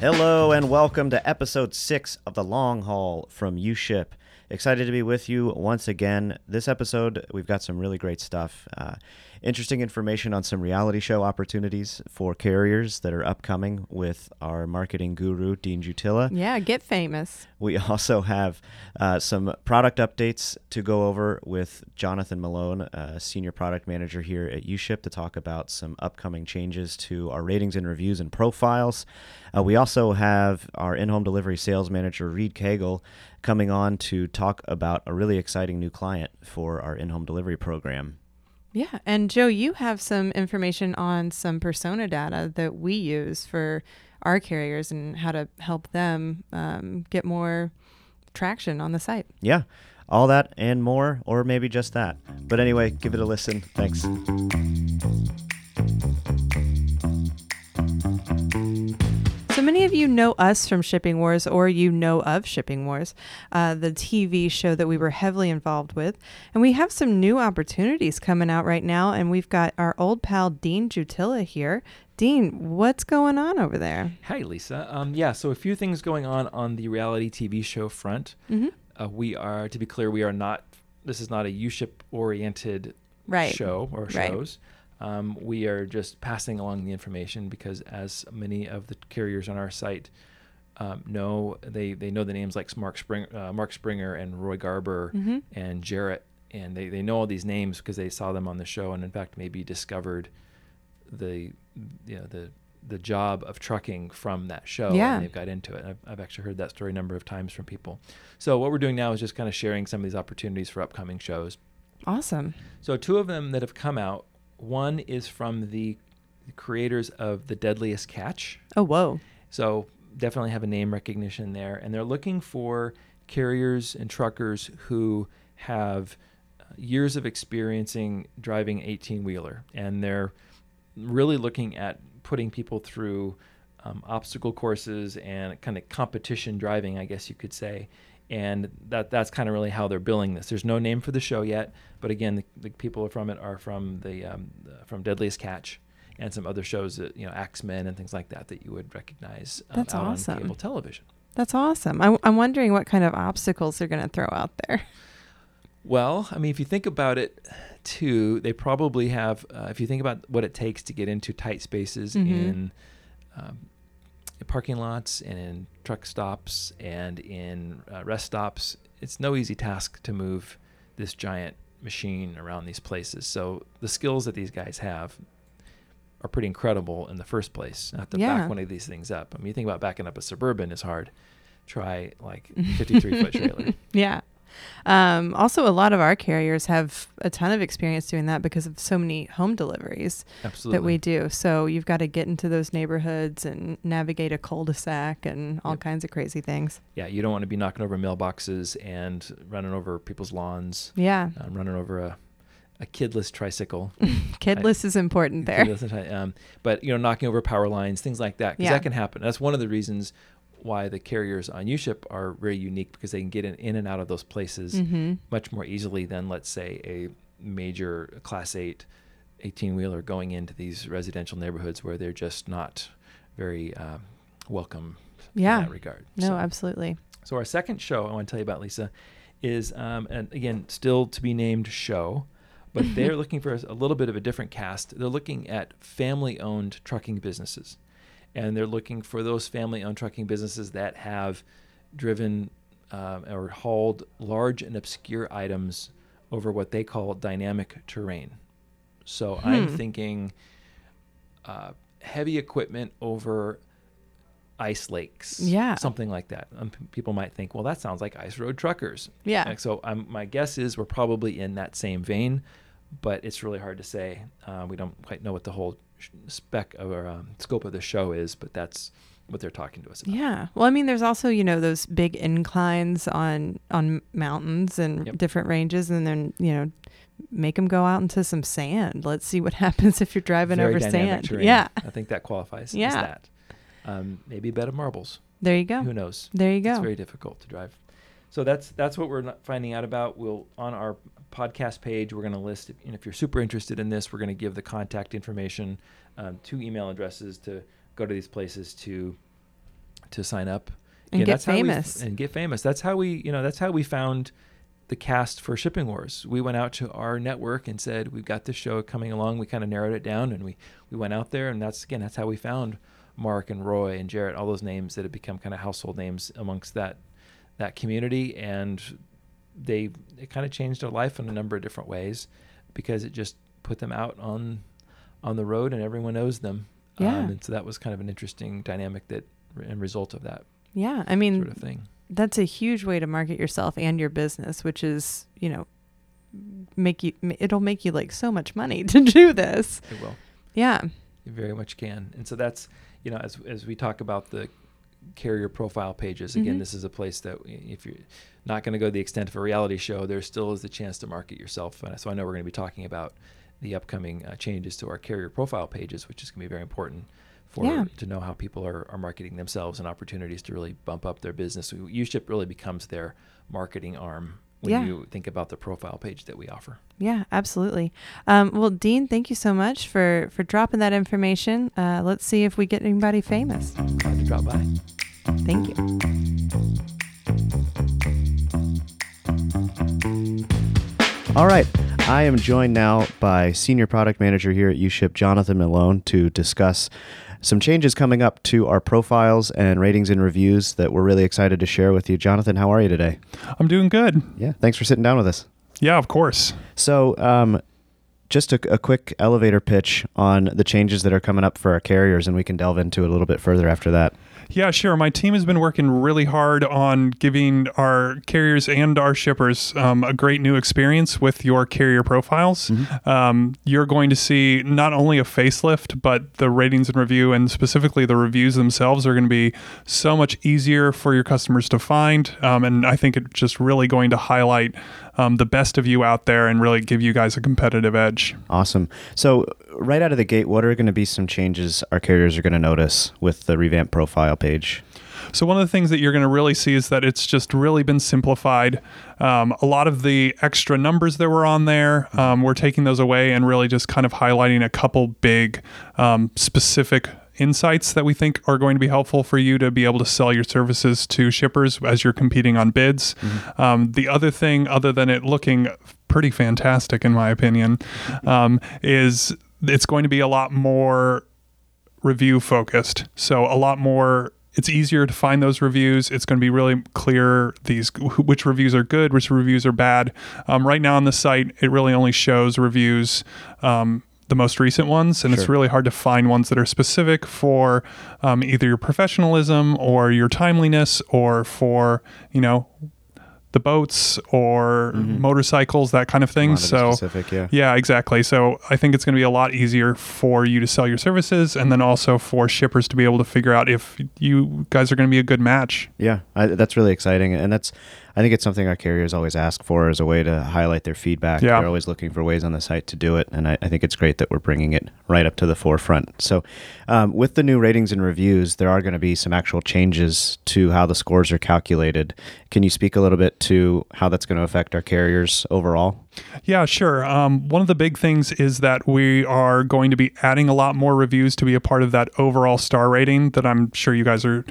Hello and welcome to episode six of the Long Haul from UShip. Excited to be with you once again. This episode, we've got some really great stuff. Uh, interesting information on some reality show opportunities for carriers that are upcoming with our marketing guru, Dean Jutilla. Yeah, get famous. We also have uh, some product updates to go over with Jonathan Malone, uh, senior product manager here at UShip, to talk about some upcoming changes to our ratings and reviews and profiles. Uh, we also have our in home delivery sales manager, Reid Kegel, coming on to talk about a really exciting new client for our in home delivery program. Yeah. And Joe, you have some information on some persona data that we use for our carriers and how to help them um, get more traction on the site. Yeah. All that and more, or maybe just that. But anyway, give it a listen. Thanks. So many of you know us from Shipping Wars, or you know of Shipping Wars, uh, the TV show that we were heavily involved with. And we have some new opportunities coming out right now. And we've got our old pal Dean Jutilla here. Dean, what's going on over there? Hi, Lisa. Um, yeah, so a few things going on on the reality TV show front. Mm-hmm. Uh, we are, to be clear, we are not. This is not a UShip oriented Right. show or Right. Um, we are just passing along the information because, as many of the carriers on our site um, know, they, they know the names like Marc Springer, uh, Marc Springer and Roy Garber Mm-hmm. and Jarrett, and they, they know all these names because they saw them on the show, and in fact, maybe discovered the you know the the job of trucking from that show, Yeah. and they've got into it. I've, I've actually heard that story a number of times from people. So what we're doing now is just kind of sharing some of these opportunities for upcoming shows. Awesome. So two of them that have come out. One is from the creators of The Deadliest Catch. Oh, whoa. So definitely have a name recognition there. And they're looking for carriers and truckers who have uh, years of experiencing driving 18 wheeler. And they're really looking at putting people through um, obstacle courses and kind of competition driving, I guess you could say. And that that's kind of really how they're billing this. There's no name for the show yet, but again, the, the people from it are from the, um, the from Deadliest Catch and some other shows that you know Ax Men and things like that that you would recognize um, That's out awesome. on cable television. That's awesome. I, I'm wondering what kind of obstacles they're going to throw out there. Well, I mean, if you think about it, too, they probably have. Uh, if you think about what it takes to get into tight spaces Mhm. in um, parking lots and in truck stops and in uh, rest stops, it's no easy task to move this giant machine around these places. So the skills that these guys have are pretty incredible in the first place. Not to Yeah. back one of these things up. I mean, you think about backing up a suburban is hard. Try like 53 foot trailer. Yeah. Um, also, a lot of our carriers have a ton of experience doing that because of so many home deliveries Absolutely. that we do. So you've got to get into those neighborhoods and navigate a cul-de-sac and all Yep. kinds of crazy things. yeah, you don't want to be knocking over mailboxes and running over people's lawns, Yeah, um, running over a, a kidless tricycle. kidless is important there. Kidless um, but you know, knocking over power lines, things like that, because Yeah. that can happen. That's one of the reasons why the carriers on UShip are very unique because they can get in, in and out of those places hmm much more easily than, let's say, a major Class 8 18 wheeler going into these residential neighborhoods where they're just not very um, welcome Yeah. in that regard. No, So- absolutely. so our second show I want to tell you about, Lisa, is um, and again still to be named show, but they're looking for a little bit of a different cast. They're looking at family-owned trucking businesses, and they're looking for those family-owned trucking businesses that have driven um, or hauled large and obscure items over what they call dynamic terrain. So I'm Hmm. thinking uh, heavy equipment over ice lakes, Yeah. something like that. Um, people might think, well, that sounds like ice road truckers. Yeah. And so um, my guess is we're probably in that same vein, but it's really hard to say. Uh, we don't quite know what the whole spec of our um, scope of the show is, but that's what they're talking to us about. Yeah. Well, I mean, there's also you know those big inclines on on mountains and Yep. different ranges, and then you know make them go out into some sand. Let's see what happens if you're driving Very over sand. terrain. Yeah. I think that qualifies as Yeah. that. Um, maybe a bed of marbles. There you go. Who knows? There you go. It's very difficult to drive so that's that's what we're finding out about. We'll on our podcast page we're going to list. If, and if you're super interested in this, we're going to give the contact information, um, two email addresses to go to these places to to sign up And Yeah, get that's how we famous. and get famous. That's how we you know that's how we found the cast for Shipping Wars. We went out to our network and said we've got this show coming along. We kind of narrowed it down and we we went out there and that's again that's how we found Marc and Roy and Jarrett, all those names that have become kind of household names amongst that that community and they it kind of changed their life in a number of different ways because it just put them out on on the road and everyone knows them. Yeah. Um, and so that was kind of an interesting dynamic that and result of that Yeah, I mean, sort of thing. that's a huge way to market yourself and your business, which is, you know, make you it'll make you like so much money to do this. It will. Yeah. You very much can. And so that's, you know, as as we talk about the carrier profile pages, again, Mhm. this is a place that if you're not going to go to the extent of a reality show, there still is the chance to market yourself. And so I know we're going to be talking about the upcoming uh, changes to our carrier profile pages, which is going to be very important for Yeah. to know how people are, are marketing themselves and opportunities to really bump up their business. UShip really becomes their marketing arm when Yeah. you think about the profile page that we offer. Yeah, absolutely. Um, well, Dean, thank you so much for for dropping that information. Uh, let's see if we get anybody famous. Glad to drop by. Thank you. All right. I am joined now by Senior Product Manager here at UShip, Jonathan Malone, to discuss some changes coming up to our profiles and ratings and reviews that we're really excited to share with you. Jonathan, how are you today? I'm doing good. Yeah, thanks for sitting down with us. Yeah, of course. So, um, just a, a quick elevator pitch on the changes that are coming up for our carriers, and we can delve into it a little bit further after that. Yeah, sure. My team has been working really hard on giving our carriers and our shippers um, a great new experience with your carrier profiles. Um, you're going to see not only a facelift, but the ratings and review, and specifically the reviews themselves, are going to be so much easier for your customers to find. Um, and I think it's just really going to highlight um, the best of you out there and really give you guys a competitive edge. Awesome. So, right out of the gate, what are going to be some changes our carriers are going to notice with the revamped profile page? So one of the things that you're going to really see is that it's just really been simplified. Um, a lot of the extra numbers that were on there, um, we're taking those away and really just kind of highlighting a couple big um, specific insights that we think are going to be helpful for you to be able to sell your services to shippers as you're competing on bids. Um, the other thing, other than it looking pretty fantastic in my opinion, um, is it's going to be a lot more review focused. So a lot more. It's easier to find those reviews. It's going to be really clear these which reviews are good, which reviews are bad. Um, right now on the site, it really only shows reviews. Um, the most recent ones, and it's really hard to find ones that are specific for um, either your professionalism or your timeliness, or for you know the boats or motorcycles, that kind of thing. Mm-hmm. A lot of the So specific, yeah. yeah, exactly. So I think it's going to be a lot easier for you to sell your services and then also for shippers to be able to figure out if you guys are going to be a good match. Yeah, I, that's really exciting, and that's I think it's something our carriers always ask for as a way to highlight their feedback. Yeah. They're always looking for ways on the site to do it, and I, I think it's great that we're bringing it right up to the forefront. So, um, with the new ratings and reviews, there are going to be some actual changes to how the scores are calculated. Can you speak a little bit to how that's going to affect our carriers overall? Yeah, sure. Um, one of the big things is that we are going to be adding a lot more reviews to be a part of that overall star rating that I'm sure you guys are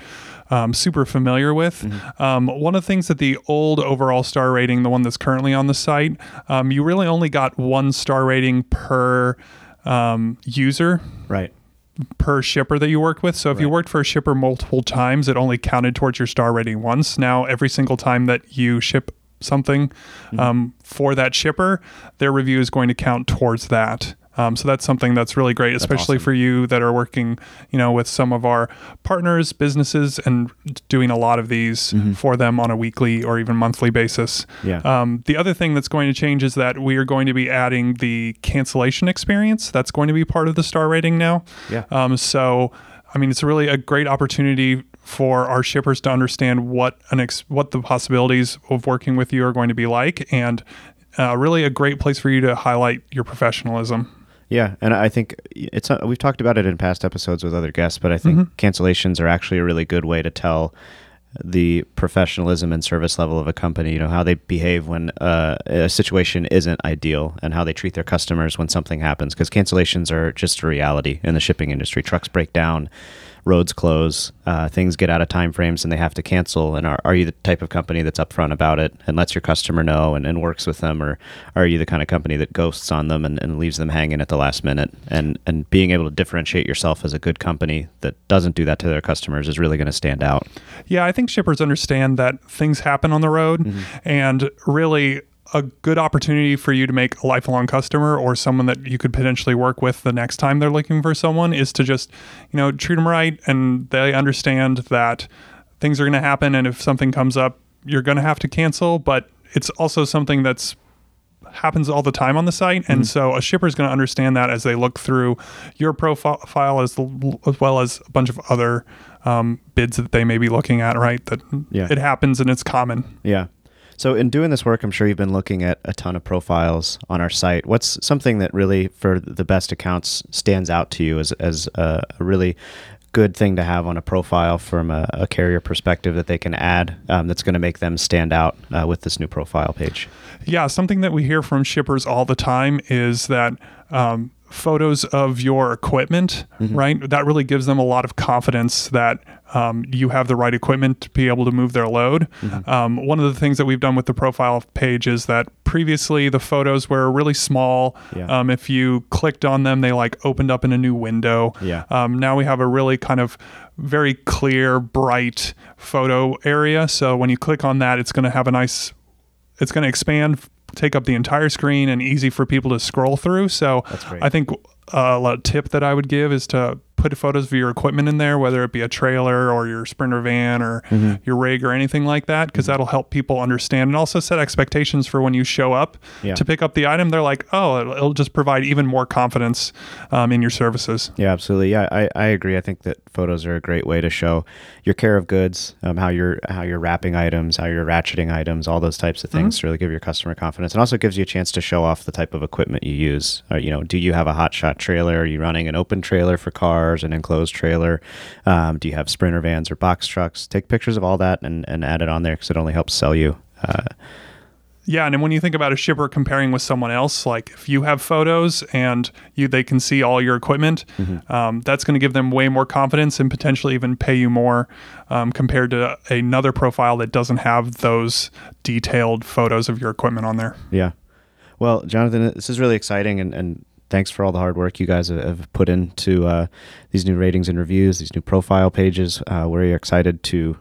um, super familiar with. Um, one of the things that the old overall star rating, the one that's currently on the site, um, you really only got one star rating per um, user Right. per shipper that you worked with. So if you worked for a shipper multiple times, it only counted towards your star rating once. Now, every single time that you ship something Mm-hmm. um, for that shipper, their review is going to count towards that. Um, so that's something that's really great, especially awesome. for you that are working, you know, with some of our partners, businesses, and doing a lot of these Mm-hmm. for them on a weekly or even monthly basis. Yeah. Um, the other thing that's going to change is that we are going to be adding the cancellation experience. That's going to be part of the star rating now. Yeah. Um, so, I mean, it's really a great opportunity for our shippers to understand what an ex- what the possibilities of working with you are going to be like, and uh, really a great place for you to highlight your professionalism. Yeah, and I think it's uh, we've talked about it in past episodes with other guests, but I think Mm-hmm. cancellations are actually a really good way to tell the professionalism and service level of a company, you know, how they behave when uh, a situation isn't ideal and how they treat their customers when something happens. Because cancellations are just a reality in the shipping industry. Trucks break down, roads close, uh, things get out of time frames and they have to cancel. And are, are you the type of company that's upfront about it and lets your customer know and, and works with them? Or are you the kind of company that ghosts on them and, and leaves them hanging at the last minute? And, and being able to differentiate yourself as a good company that doesn't do that to their customers is really going to stand out. Yeah, I think shippers understand that things happen on the road Mm-hmm. and really a good opportunity for you to make a lifelong customer or someone that you could potentially work with the next time they're looking for someone is to just, you know, treat them right and they understand that things are going to happen and if something comes up, you're going to have to cancel, but it's also something that's happens all the time on the site and so a shipper is going to understand that as they look through your profile as, as well as a bunch of other um, bids that they may be looking at right that Yeah. it happens and it's common Yeah. So in doing this work, I'm sure you've been looking at a ton of profiles on our site. What's something that really, for the best accounts, stands out to you as, as a really good thing to have on a profile from a, a carrier perspective that they can add um, that's going to make them stand out uh, with this new profile page? Yeah, something that we hear from shippers all the time is that um, photos of your equipment, right? That really gives them a lot of confidence that um, you have the right equipment to be able to move their load. Um, one of the things that we've done with the profile page is that previously the photos were really small. Yeah. Um, if you clicked on them, they like opened up in a new window. Yeah. Um, now we have a really kind of very clear, bright photo area. So when you click on that, it's going to have a nice it's going to expand, take up the entire screen, and easy for people to scroll through. So I think uh, a tip that I would give is to put photos of your equipment in there, whether it be a trailer or your Sprinter van or Mm-hmm. your rig or anything like that, because that'll help people understand and also set expectations for when you show up Yeah. to pick up the item. They're like, oh, it'll, it'll just provide even more confidence um, in your services. Yeah, absolutely. Yeah, I, I agree. I think that photos are a great way to show your care of goods, um, how you're how you're wrapping items, how you're ratcheting items, all those types of things to really give your customer confidence, and also gives you a chance to show off the type of equipment you use. Or, you know, do you have a hot shot trailer? Are you running an open trailer for cars, an enclosed trailer? Um, do you have sprinter vans or box trucks? Take pictures of all that and, and add it on there because it only helps sell you. Uh, Yeah, and then when you think about a shipper comparing with someone else, like if you have photos and you they can see all your equipment, um, that's going to give them way more confidence and potentially even pay you more um, compared to another profile that doesn't have those detailed photos of your equipment on there. Yeah. Well, Jonathan, this is really exciting, and, and thanks for all the hard work you guys have, put into uh, these new ratings and reviews, these new profile pages. Uh, we're excited to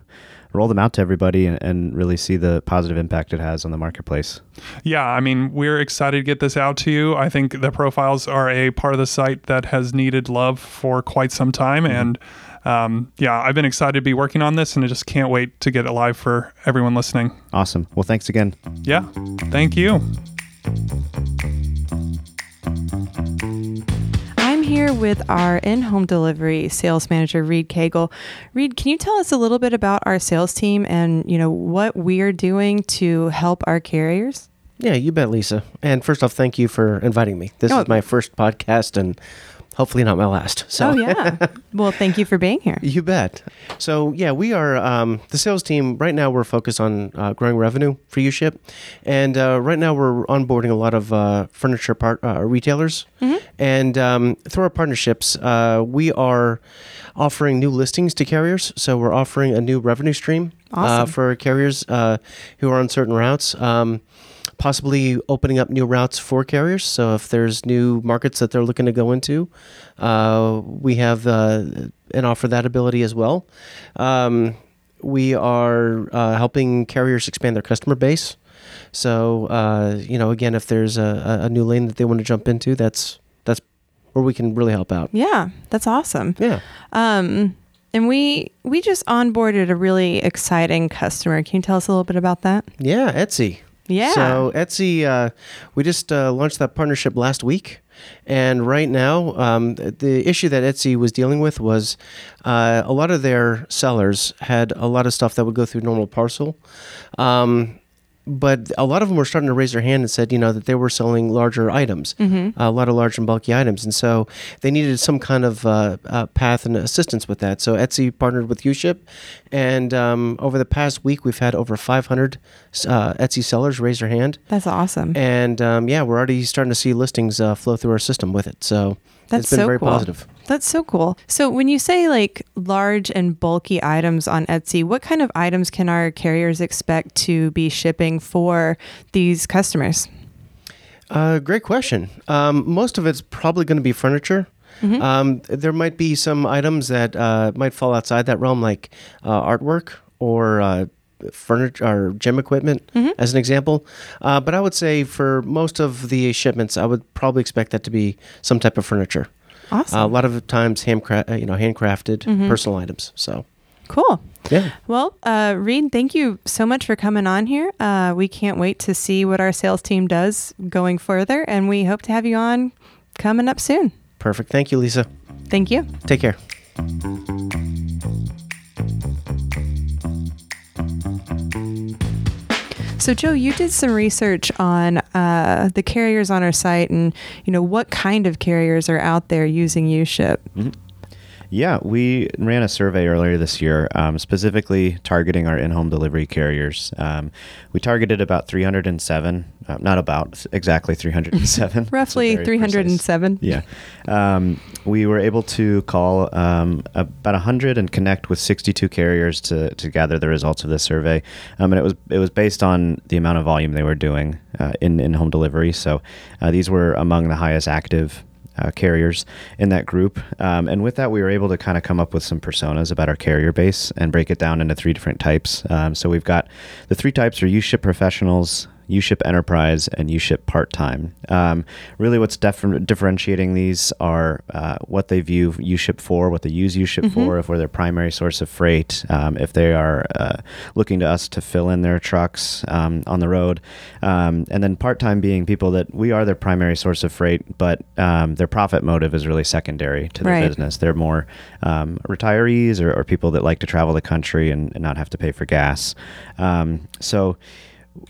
roll them out to everybody and, and really see the positive impact it has on the marketplace. Yeah, I mean, we're excited to get this out to you. I think the profiles are a part of the site that has needed love for quite some time. And um, yeah, I've been excited to be working on this and I just can't wait to get it live for everyone listening. Awesome. Well, thanks again. Yeah, thank you. Here with our in home delivery sales manager, Reid Kegel. Reid, can you tell us a little bit about our sales team and you know what we're doing to help our carriers? Yeah, you bet, Lisa. And first off, thank you for inviting me. This Oh. is my first podcast and hopefully not my last. So Oh yeah. well, thank you for being here. You bet. So yeah, we are um, the sales team. Right now, we're focused on uh, growing revenue for UShip, and uh, right now we're onboarding a lot of uh, furniture part uh, retailers. And um, through our partnerships, uh, we are offering new listings to carriers. So we're offering a new revenue stream uh, Awesome. for carriers uh, who are on certain routes. Um, possibly opening up new routes for carriers. So if there's new markets that they're looking to go into, uh, we have uh, and offer that ability as well. Um, we are uh, helping carriers expand their customer base. So uh, you know, again, if there's a, a a new lane that they want to jump into, that's that's where we can really help out. Yeah, that's awesome. Yeah. Um, and we we just onboarded a really exciting customer. Can you tell us a little bit about that? Yeah, Etsy. Yeah. So Etsy, uh, we just uh, launched that partnership last week, and right now, um, the issue that Etsy was dealing with was uh, a lot of their sellers had a lot of stuff that would go through normal parcel. Um, but a lot of them were starting to raise their hand and said, you know, that they were selling larger items, Mm-hmm. a lot of large and bulky items, and so they needed some kind of uh, uh, path and assistance with that. So Etsy partnered with UShip, and um, over the past week, we've had over 500 uh, Etsy sellers raise their hand, That's awesome. and um, yeah, we're already starting to see listings uh, flow through our system with it. So That's it's been so very cool. positive. That's so cool. So when you say like large and bulky items on Etsy, what kind of items can our carriers expect to be shipping for these customers? Uh, great question. Um, most of it's probably going to be furniture. Mm-hmm. Um, there might be some items that uh, might fall outside that realm, like uh, artwork or uh, furniture or gym equipment, Mm-hmm. as an example. Uh, but I would say for most of the shipments, I would probably expect that to be some type of furniture. Awesome. Uh, a lot of times, handcra- uh, you know, handcrafted Mm-hmm. personal items. So cool. yeah. Well, uh, Reid, thank you so much for coming on here. Uh, we can't wait to see what our sales team does going further, and we hope to have you on coming up soon. Perfect. Thank you, Lisa. Thank you. Take care. So, Joe, you did some research on uh, the carriers on our site, and you know what kind of carriers are out there using UShip. Yeah, we ran a survey earlier this year, um, specifically targeting our in-home delivery carriers. Um, we targeted about 307, uh, not about exactly 307. Roughly so 307. precise- Yeah, um, we were able to call um, about 100 and connect with 62 carriers to, to gather the results of this survey, um, and it was it was based on the amount of volume they were doing uh, in in-home delivery. So uh, these were among the highest active uh, carriers in that group. Um, and with that, we were able to kind of come up with some personas about our carrier base and break it down into three different types. Um, so we've got the three types are U-ship professionals, U-ship enterprise, and U-ship part-time. Um, really, what's differ- differentiating these are uh, what they view U-ship for, what they use U-ship for, if we're their primary source of freight, um, if they are uh, looking to us to fill in their trucks um, on the road, um, and then part-time being people that we are their primary source of freight, but um, their profit motive is really secondary to their Right. business. They're more um, retirees or, or people that like to travel the country and, and not have to pay for gas. Um, so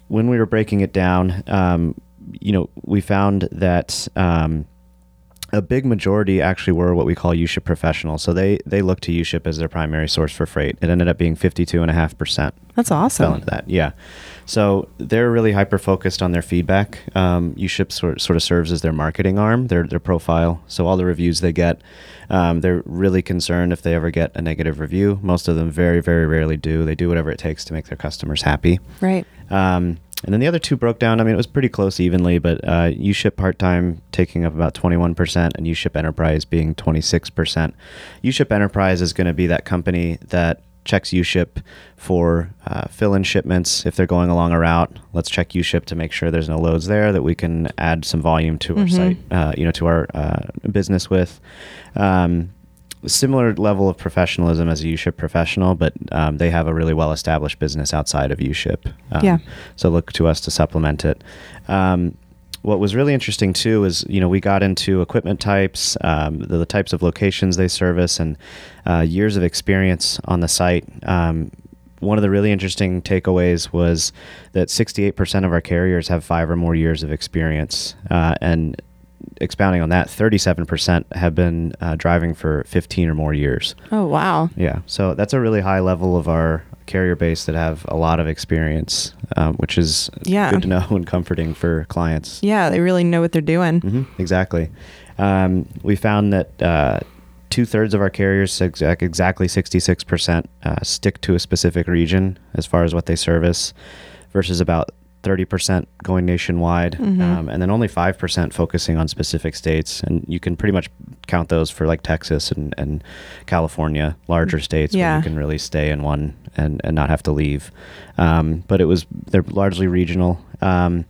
when we were breaking it down, um, you know, we found that um, a big majority actually were what we call UShip professionals. So they they look to UShip as their primary source for freight. It ended up being fifty two and a half percent That's fell awesome. into that. Yeah. So they're really hyper focused on their feedback. Um, UShip sort, sort of serves as their marketing arm, their their profile. So all the reviews they get, um, they're really concerned if they ever get a negative review. Most of them very very rarely do. They do whatever it takes to make their customers happy. Right. Um, and then the other two broke down. I mean, it was pretty close evenly, but uh, UShip part time taking up about 21% and UShip Enterprise being 26%. UShip Enterprise is going to be that company that checks UShip for uh, fill in shipments if they're going along a route. Let's check UShip to make sure there's no loads there that we can add some volume to our Mhm. site, uh, you know, to our uh, business with. Um, similar level of professionalism as a UShip professional, but um, they have a really well established business outside of UShip. Um, Yeah. So look to us to supplement it. Um, what was really interesting too is you know we got into equipment types, um, the, the types of locations they service, and uh, years of experience on the site. Um, one of the really interesting takeaways was that 68% of our carriers have five or more years of experience, uh, and expounding on that, 37% have been uh, driving for 15 or more years. Oh, wow. Yeah, so that's a really high level of our carrier base that have a lot of experience, um, which is Yeah. good to know and comforting for clients. Yeah, they really know what they're doing. hmm exactly. Um, we found that uh, two thirds of our carriers, exact, exactly 66%, uh, stick to a specific region as far as what they service, versus about 30% going nationwide, Mhm. um, and then only 5% focusing on specific states. And you can pretty much count those for like Texas and, and California, larger states where you can really stay in one and, and not have to leave. Um, but it was, they're largely regional. Um,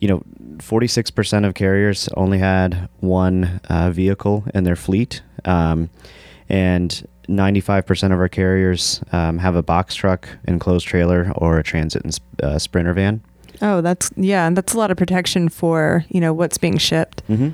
you know, 46% of carriers only had one uh, vehicle in their fleet. Um, and 95% of our carriers um, have a box truck, enclosed trailer, or a transit and sp- uh, sprinter van. Oh, that's yeah, and that's a lot of protection for you know what's being shipped. Mm-hmm.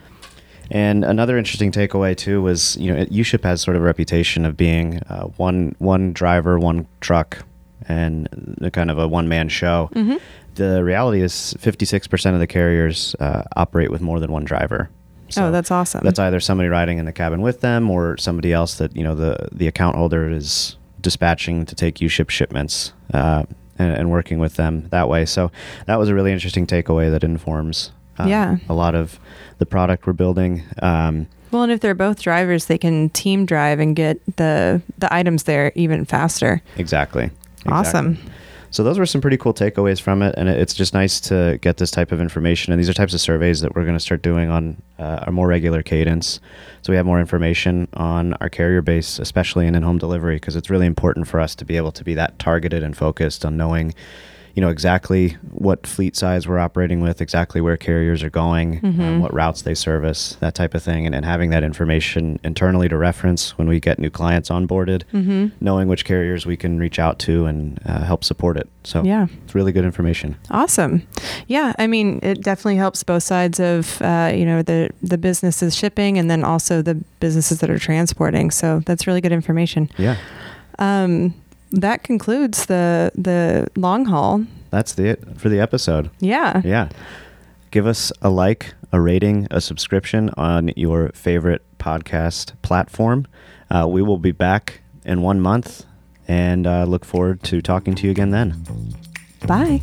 And another interesting takeaway too was, you know, UShip has sort of a reputation of being uh, one one driver, one truck, and kind of a one man show. Mm-hmm. the reality is 56% of the carriers uh, operate with more than one driver. Oh, that's awesome. That's either somebody riding in the cabin with them or somebody else that you know the the account holder is dispatching to take U-ship shipments uh, and, and working with them that way. So that was a really interesting takeaway that informs uh, Yeah. a lot of the product we're building. Um, well, and if they're both drivers, they can team drive and get the the items there even faster. exactly. Awesome. So those were some pretty cool takeaways from it, and it's just nice to get this type of information. And these are types of surveys that we're going to start doing on uh, a more regular cadence, so we have more information on our carrier base, especially in in-home delivery, because it's really important for us to be able to be that targeted and focused on knowing, you know, exactly what fleet size we're operating with, exactly where carriers are going, um, Mhm. what routes they service, that type of thing, and, and having that information internally to reference when we get new clients onboarded Mm-hmm. knowing which carriers we can reach out to and uh, help support it. So Yeah. it's really good information. Awesome. Yeah, I mean, it definitely helps both sides of uh, you know the the businesses shipping and then also the businesses that are transporting. So that's really good information. Yeah, Um, that concludes the the long haul. that's the it for the episode. Yeah. Yeah, give us a like, a rating, a subscription on your favorite podcast platform. Uh, we will be back in one month, and uh, look forward to talking to you again then. Bye.